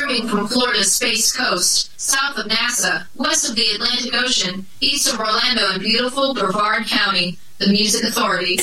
disturbing from Florida's Space Coast, south of NASA, west of the Atlantic Ocean, east of Orlando in beautiful Brevard County, the Music Authority.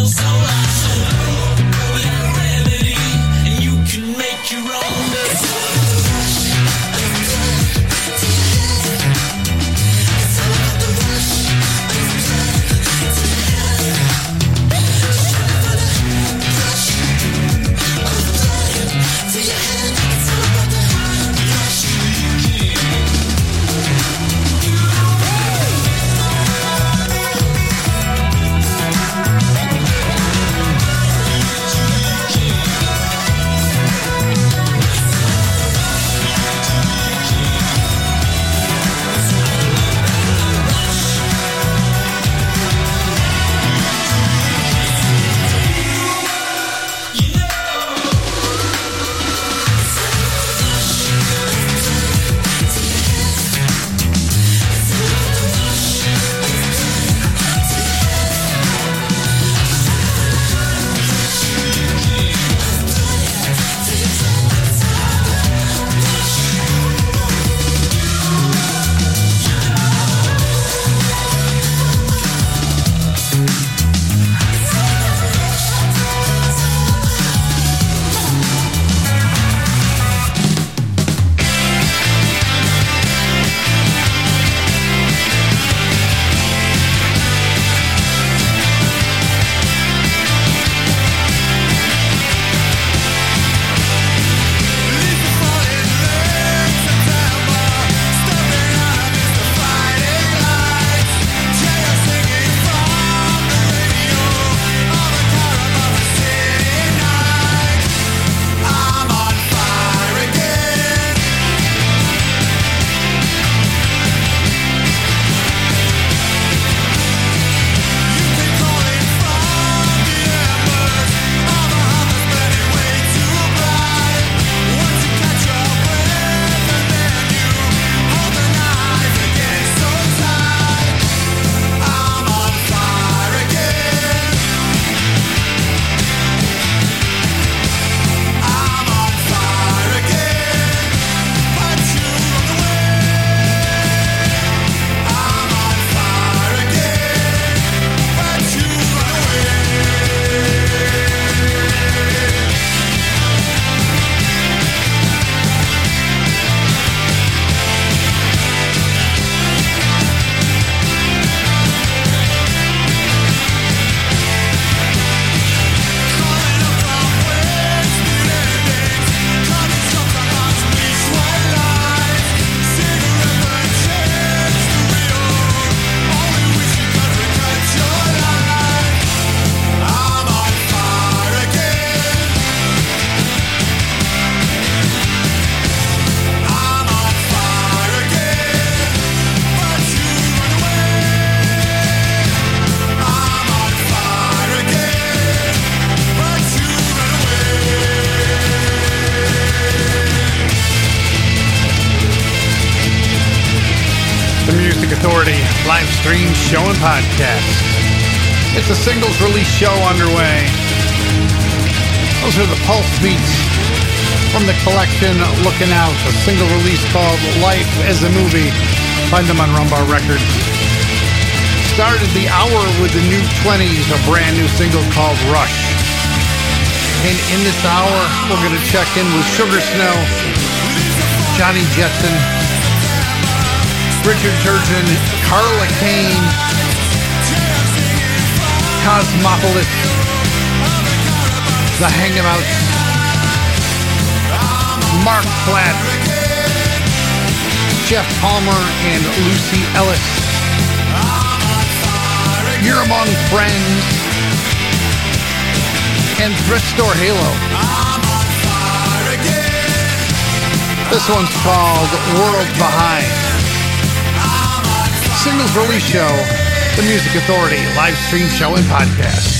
feel so alive. Houston Looking Out, a single release called Life as a Movie. Find them on Rum Bar Records. Started the hour with the New Twentys, a brand new single called Rush. And in this hour, we're going to check in with Sugar Snow, Johnny Jetson, Richard Turgeon, Carla Kane, Cosmopolis, The Hangouts, Mark Platt, Jeff Palmer, and Lucy Ellis. You're Among Friends and Thrift Store Halo. This one's called World Behind. Singles Release Show, The Music Authority, live stream show and podcast.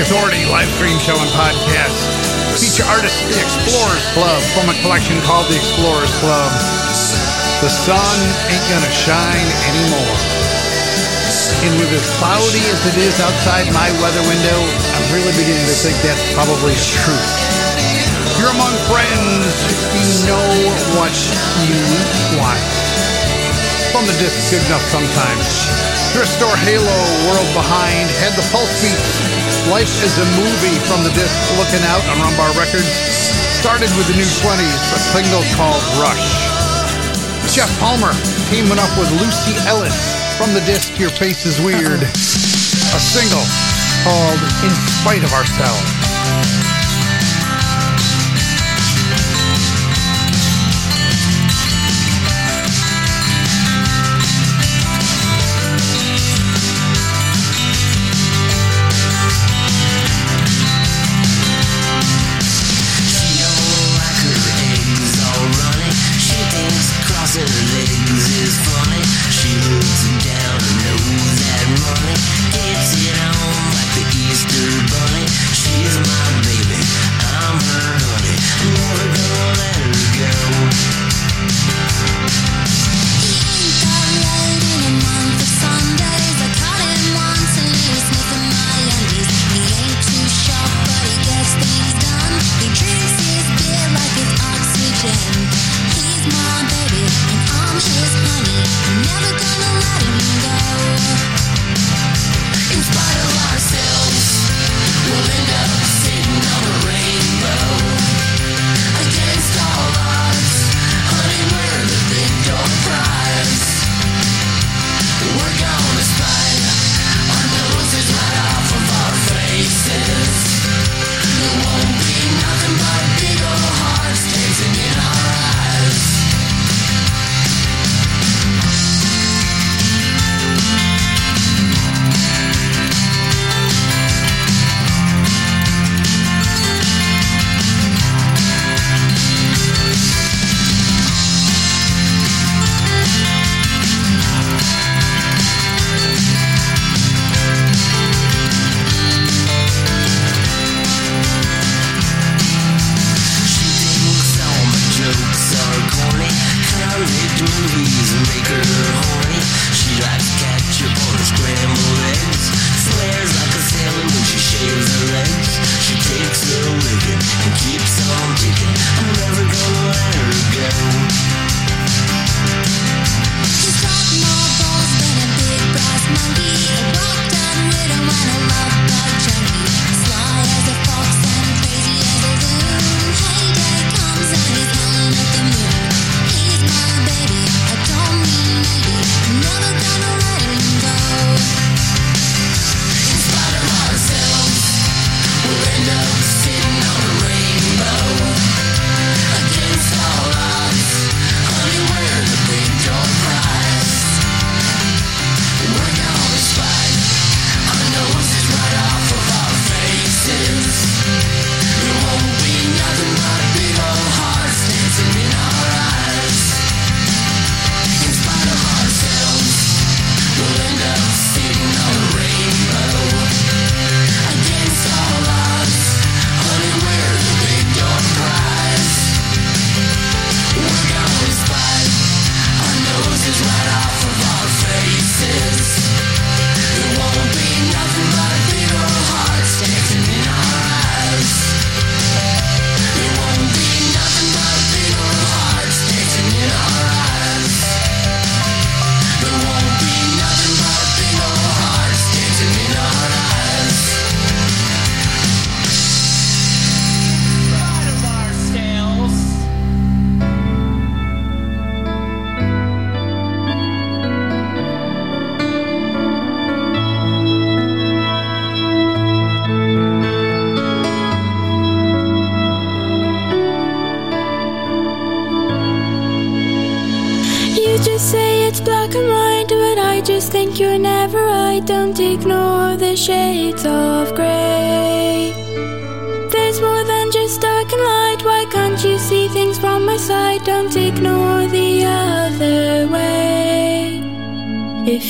Authority live stream show and podcast. Feature artist The Explorers Club from a collection called The Explorers Club. The sun ain't gonna shine anymore. And with as cloudy as it is outside my weather window, I'm really beginning to think that's probably truth. You're among friends. You know what you want. From the disc, good enough sometimes. Restore Halo, World Behind, Head the Pulse Beats, Life is a Movie from the disc Looking Out on Rum Bar Records. Started with the New Twentys, a single called Rush. Jeff Palmer teaming up with Lucy Ellis from the disc Your Face is Weird. A single called In Spite of Ourselves.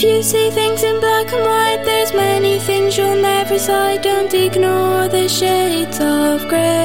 If you see things in black and white, there's many things you'll never see. Don't ignore the shades of grey.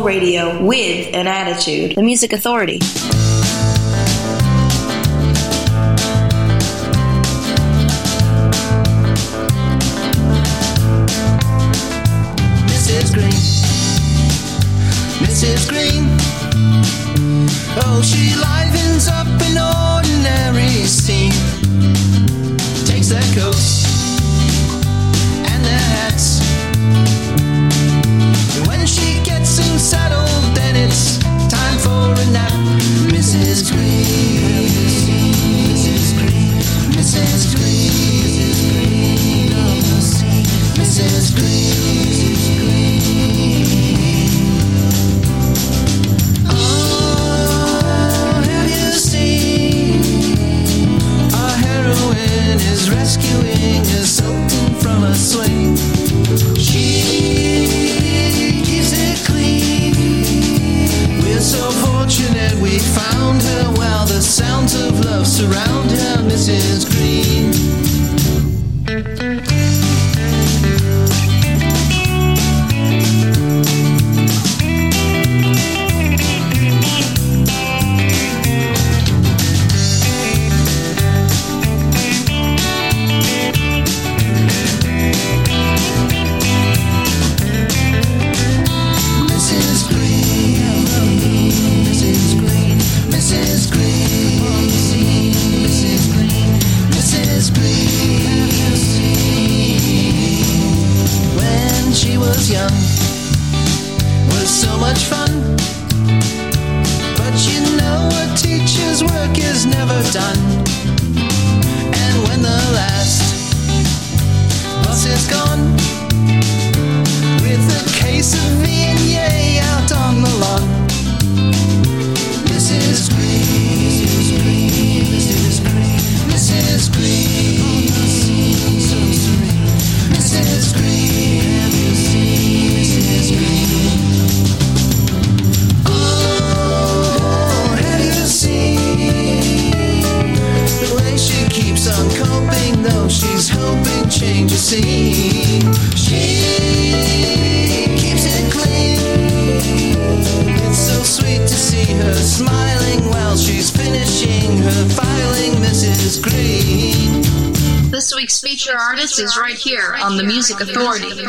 soul radio with an attitude. The Music Authority. Mrs. Green. Mrs. Green. Oh, she authority.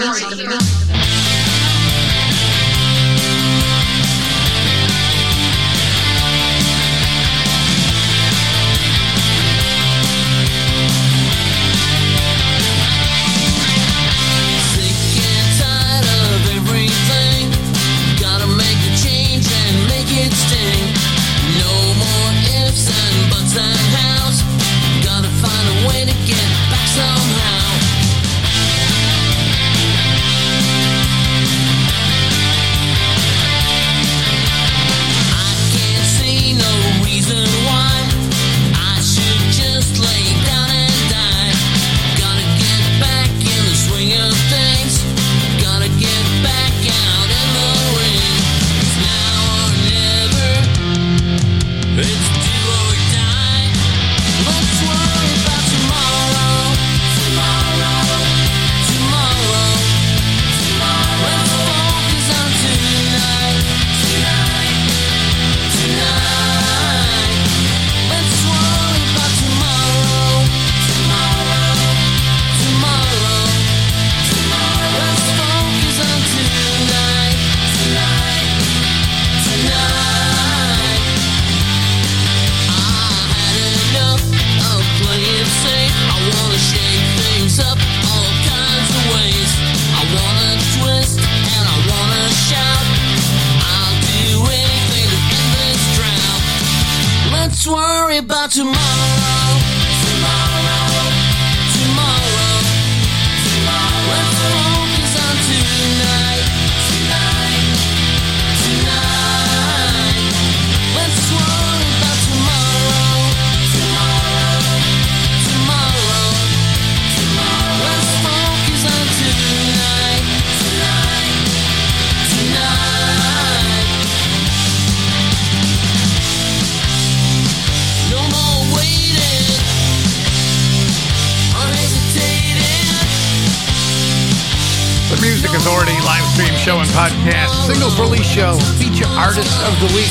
Music Authority live stream show and podcast, singles release show, feature artist of the week,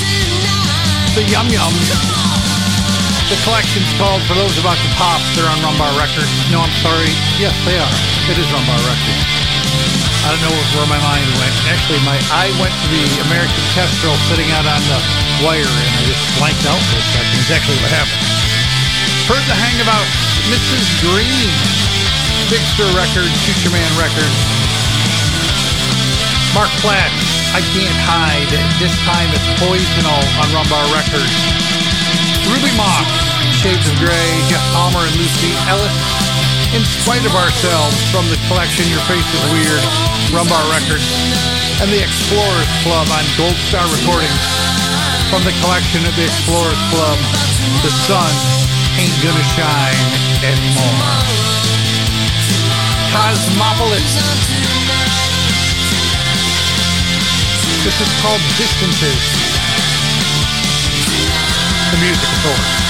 the Yum Yum. The collection's called For Those About to Pop. They're on Rum Bar Records. No, I'm sorry. Yes, they are. It is Rum Bar Records. I don't know where my mind went. Actually, my eye went to the American Kestrel sitting out on the wire, and I just blanked out for a second. Actually what happened. Heard the hang about Mrs. Green. Stir Records, Future Man Records. Mark Platt, I Can't Hide. This time it's Poisonal on Rum Bar Records. Ruby Mock, Shades of Grey, Jeff Palmer and Lucy Ellis. In Spite of Ourselves from the collection Your Face is Weird, Rum Bar Records. And the Explorers Club on Gold Star Recordings from the collection of the Explorers Club, The Sun Ain't Gonna Shine Anymore. Cosmopolis. This is called Distances. The Music Authority.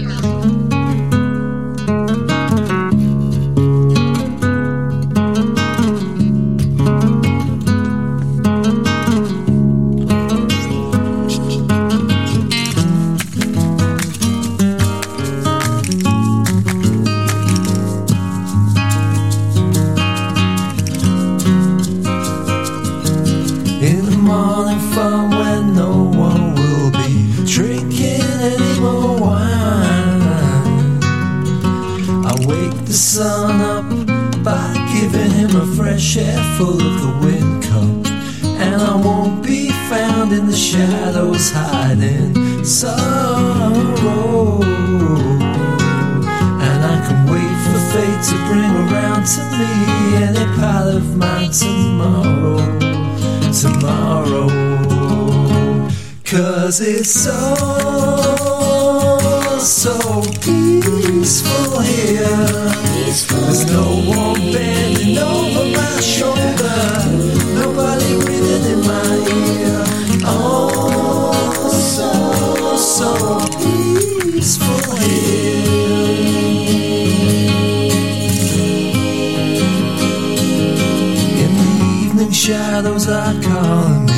shadows are calling me,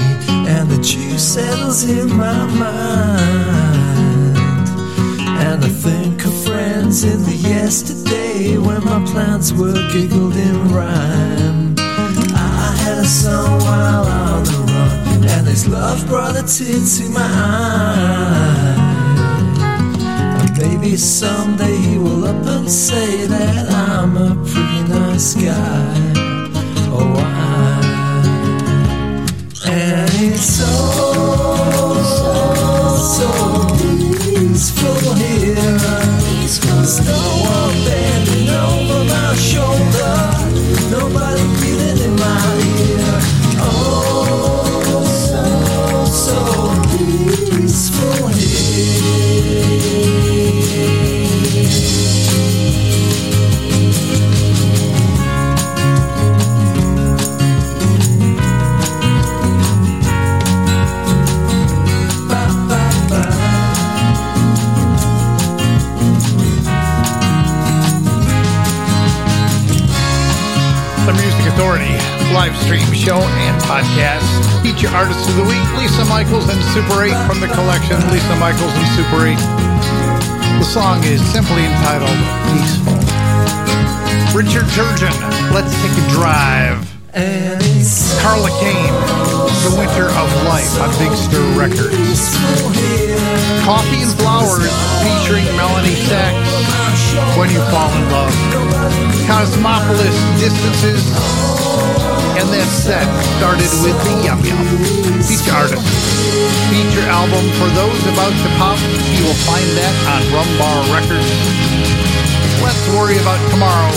and the juice settles in my mind. And I think of friends in the yesterday when my plans were giggled in rhyme. I had a song while on the run, and his love brought a tear to my eye. And maybe someday he will up and say that I'm a pretty nice guy. Oh, I so peaceful here. There. Live stream show and podcast. Feature artists of the week, Lisa Michaels and Super 8 from the collection Lisa Michaels and Super 8. The song is simply entitled Peaceful. Richard Turgeon, Let's Take a Drive. Carla Kane, The Winter of Life on Big Stir Records. Coffee and Flowers featuring Melanie Sachs, When You Fall in Love. Cosmopolis Distances, and that set started with the Yum Yum. Feature artist. Feature album for those about to pop. You will find that on Rum Bar Records. Let's worry about tomorrow.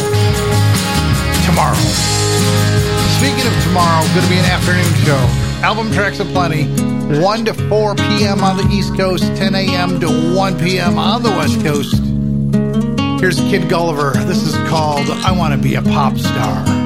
Tomorrow. Speaking of tomorrow, going to be an afternoon show. Album tracks aplenty. 1 to 4 p.m. on the East Coast, 10 a.m. to 1 p.m. on the West Coast. Here's Kid Gulliver. This is called I Want to Be a Pop Star.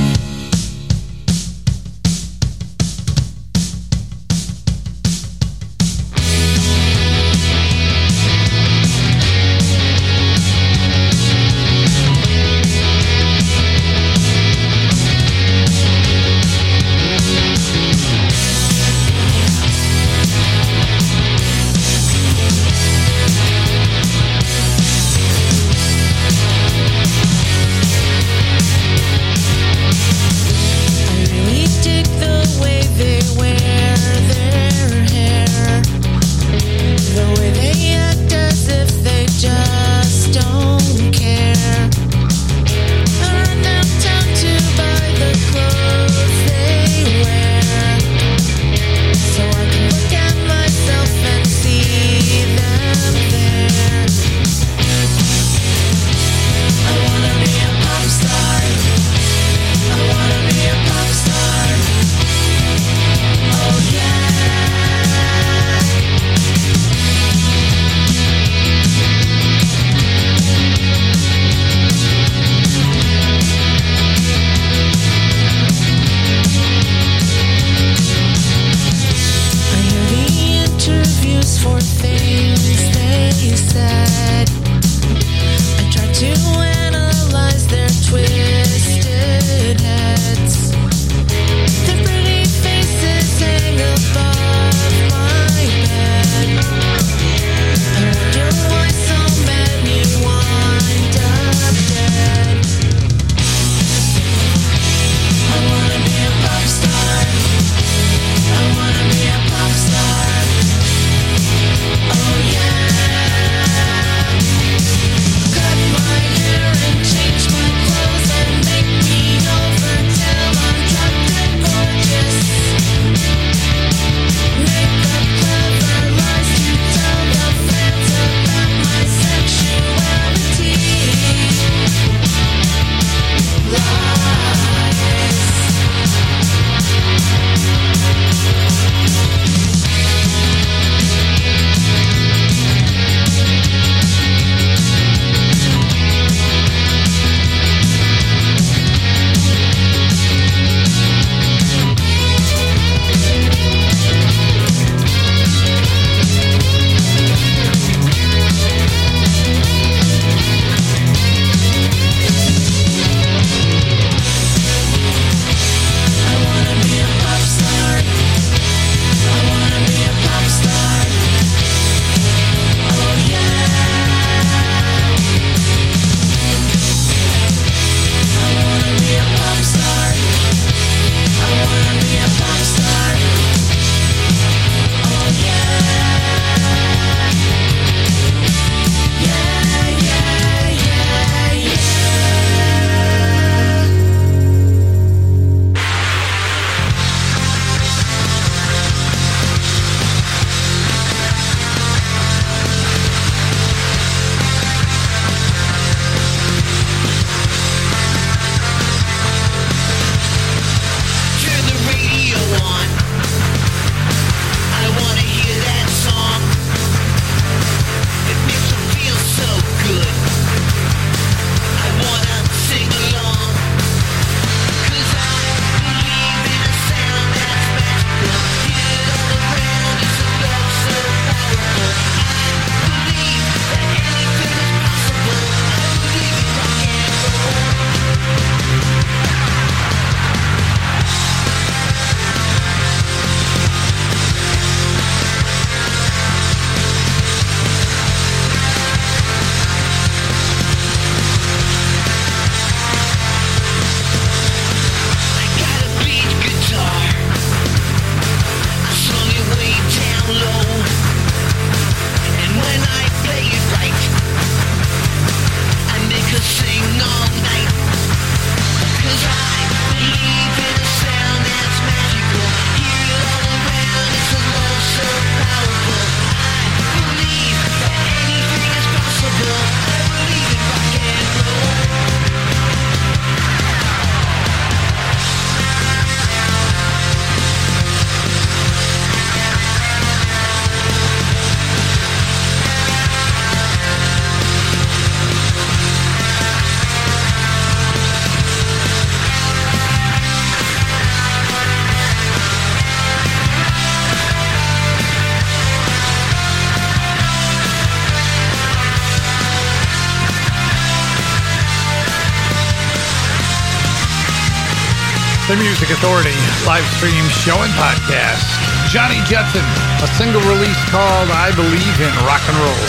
The Music Authority live stream show and podcast. Johnny Jetson, a single release called I Believe in Rock and Roll.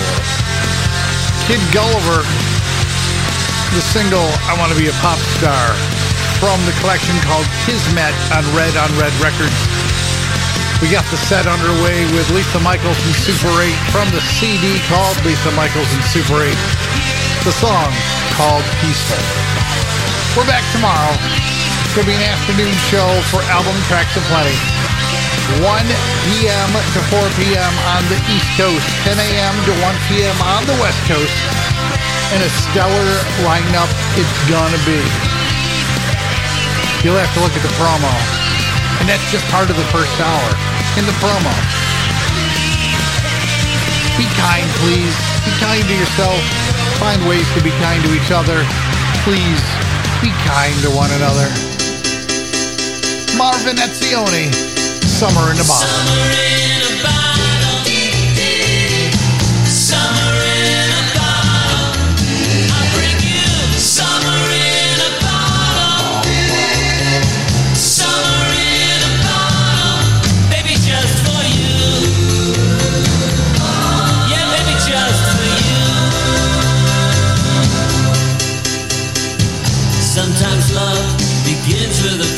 Kid Gulliver, the single I Want to Be a Pop Star from the collection called Kismet on Red on Red Records. We got the set underway with Lisa Michaels and Super 8 from the CD called Lisa Michaels and Super 8. The song called Peaceful. We're back tomorrow. It's going to be an afternoon show for album tracks aplenty. 1 p.m. to 4 p.m. on the East Coast, 10 a.m. to 1 p.m. on the West Coast, and a stellar lineup it's gonna be. You'll have to look at the promo, and that's just part of the first hour in the promo. Be kind, please. Be kind to yourself. Find ways to be kind to each other. Please be kind to one another. Marvin Etzioni, Summer in the Bottle. Summer in a bottle. Summer in a bottle. I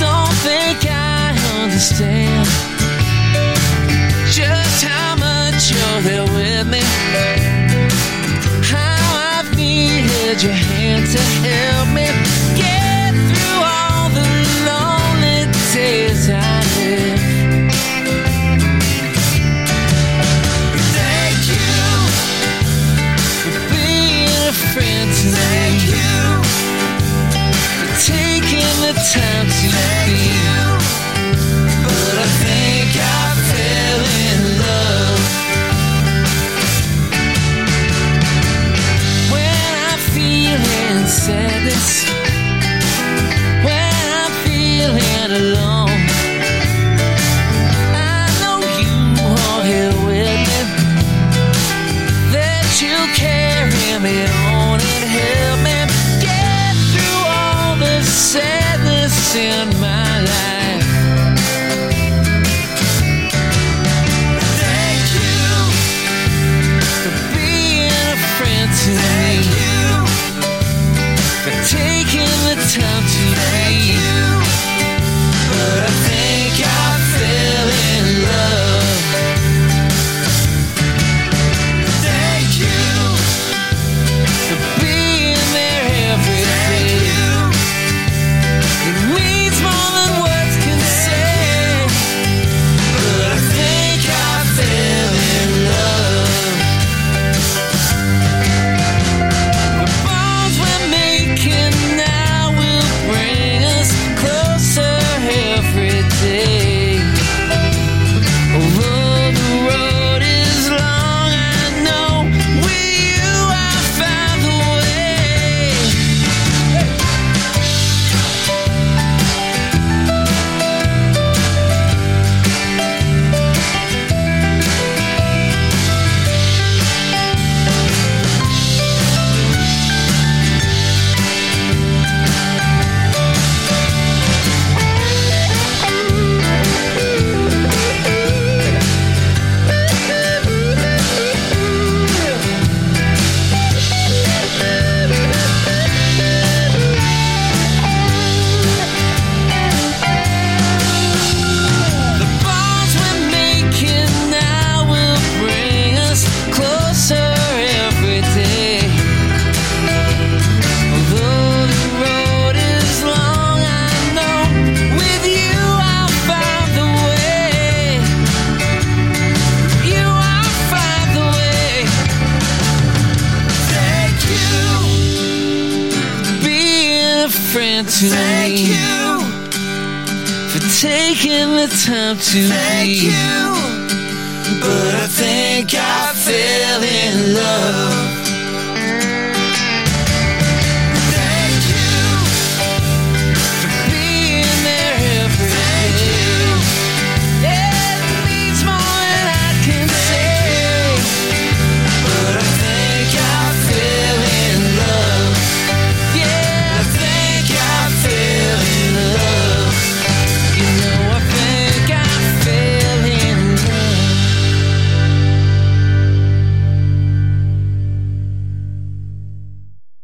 Don't think I understand just how much you're there with me. How I've needed your hand to help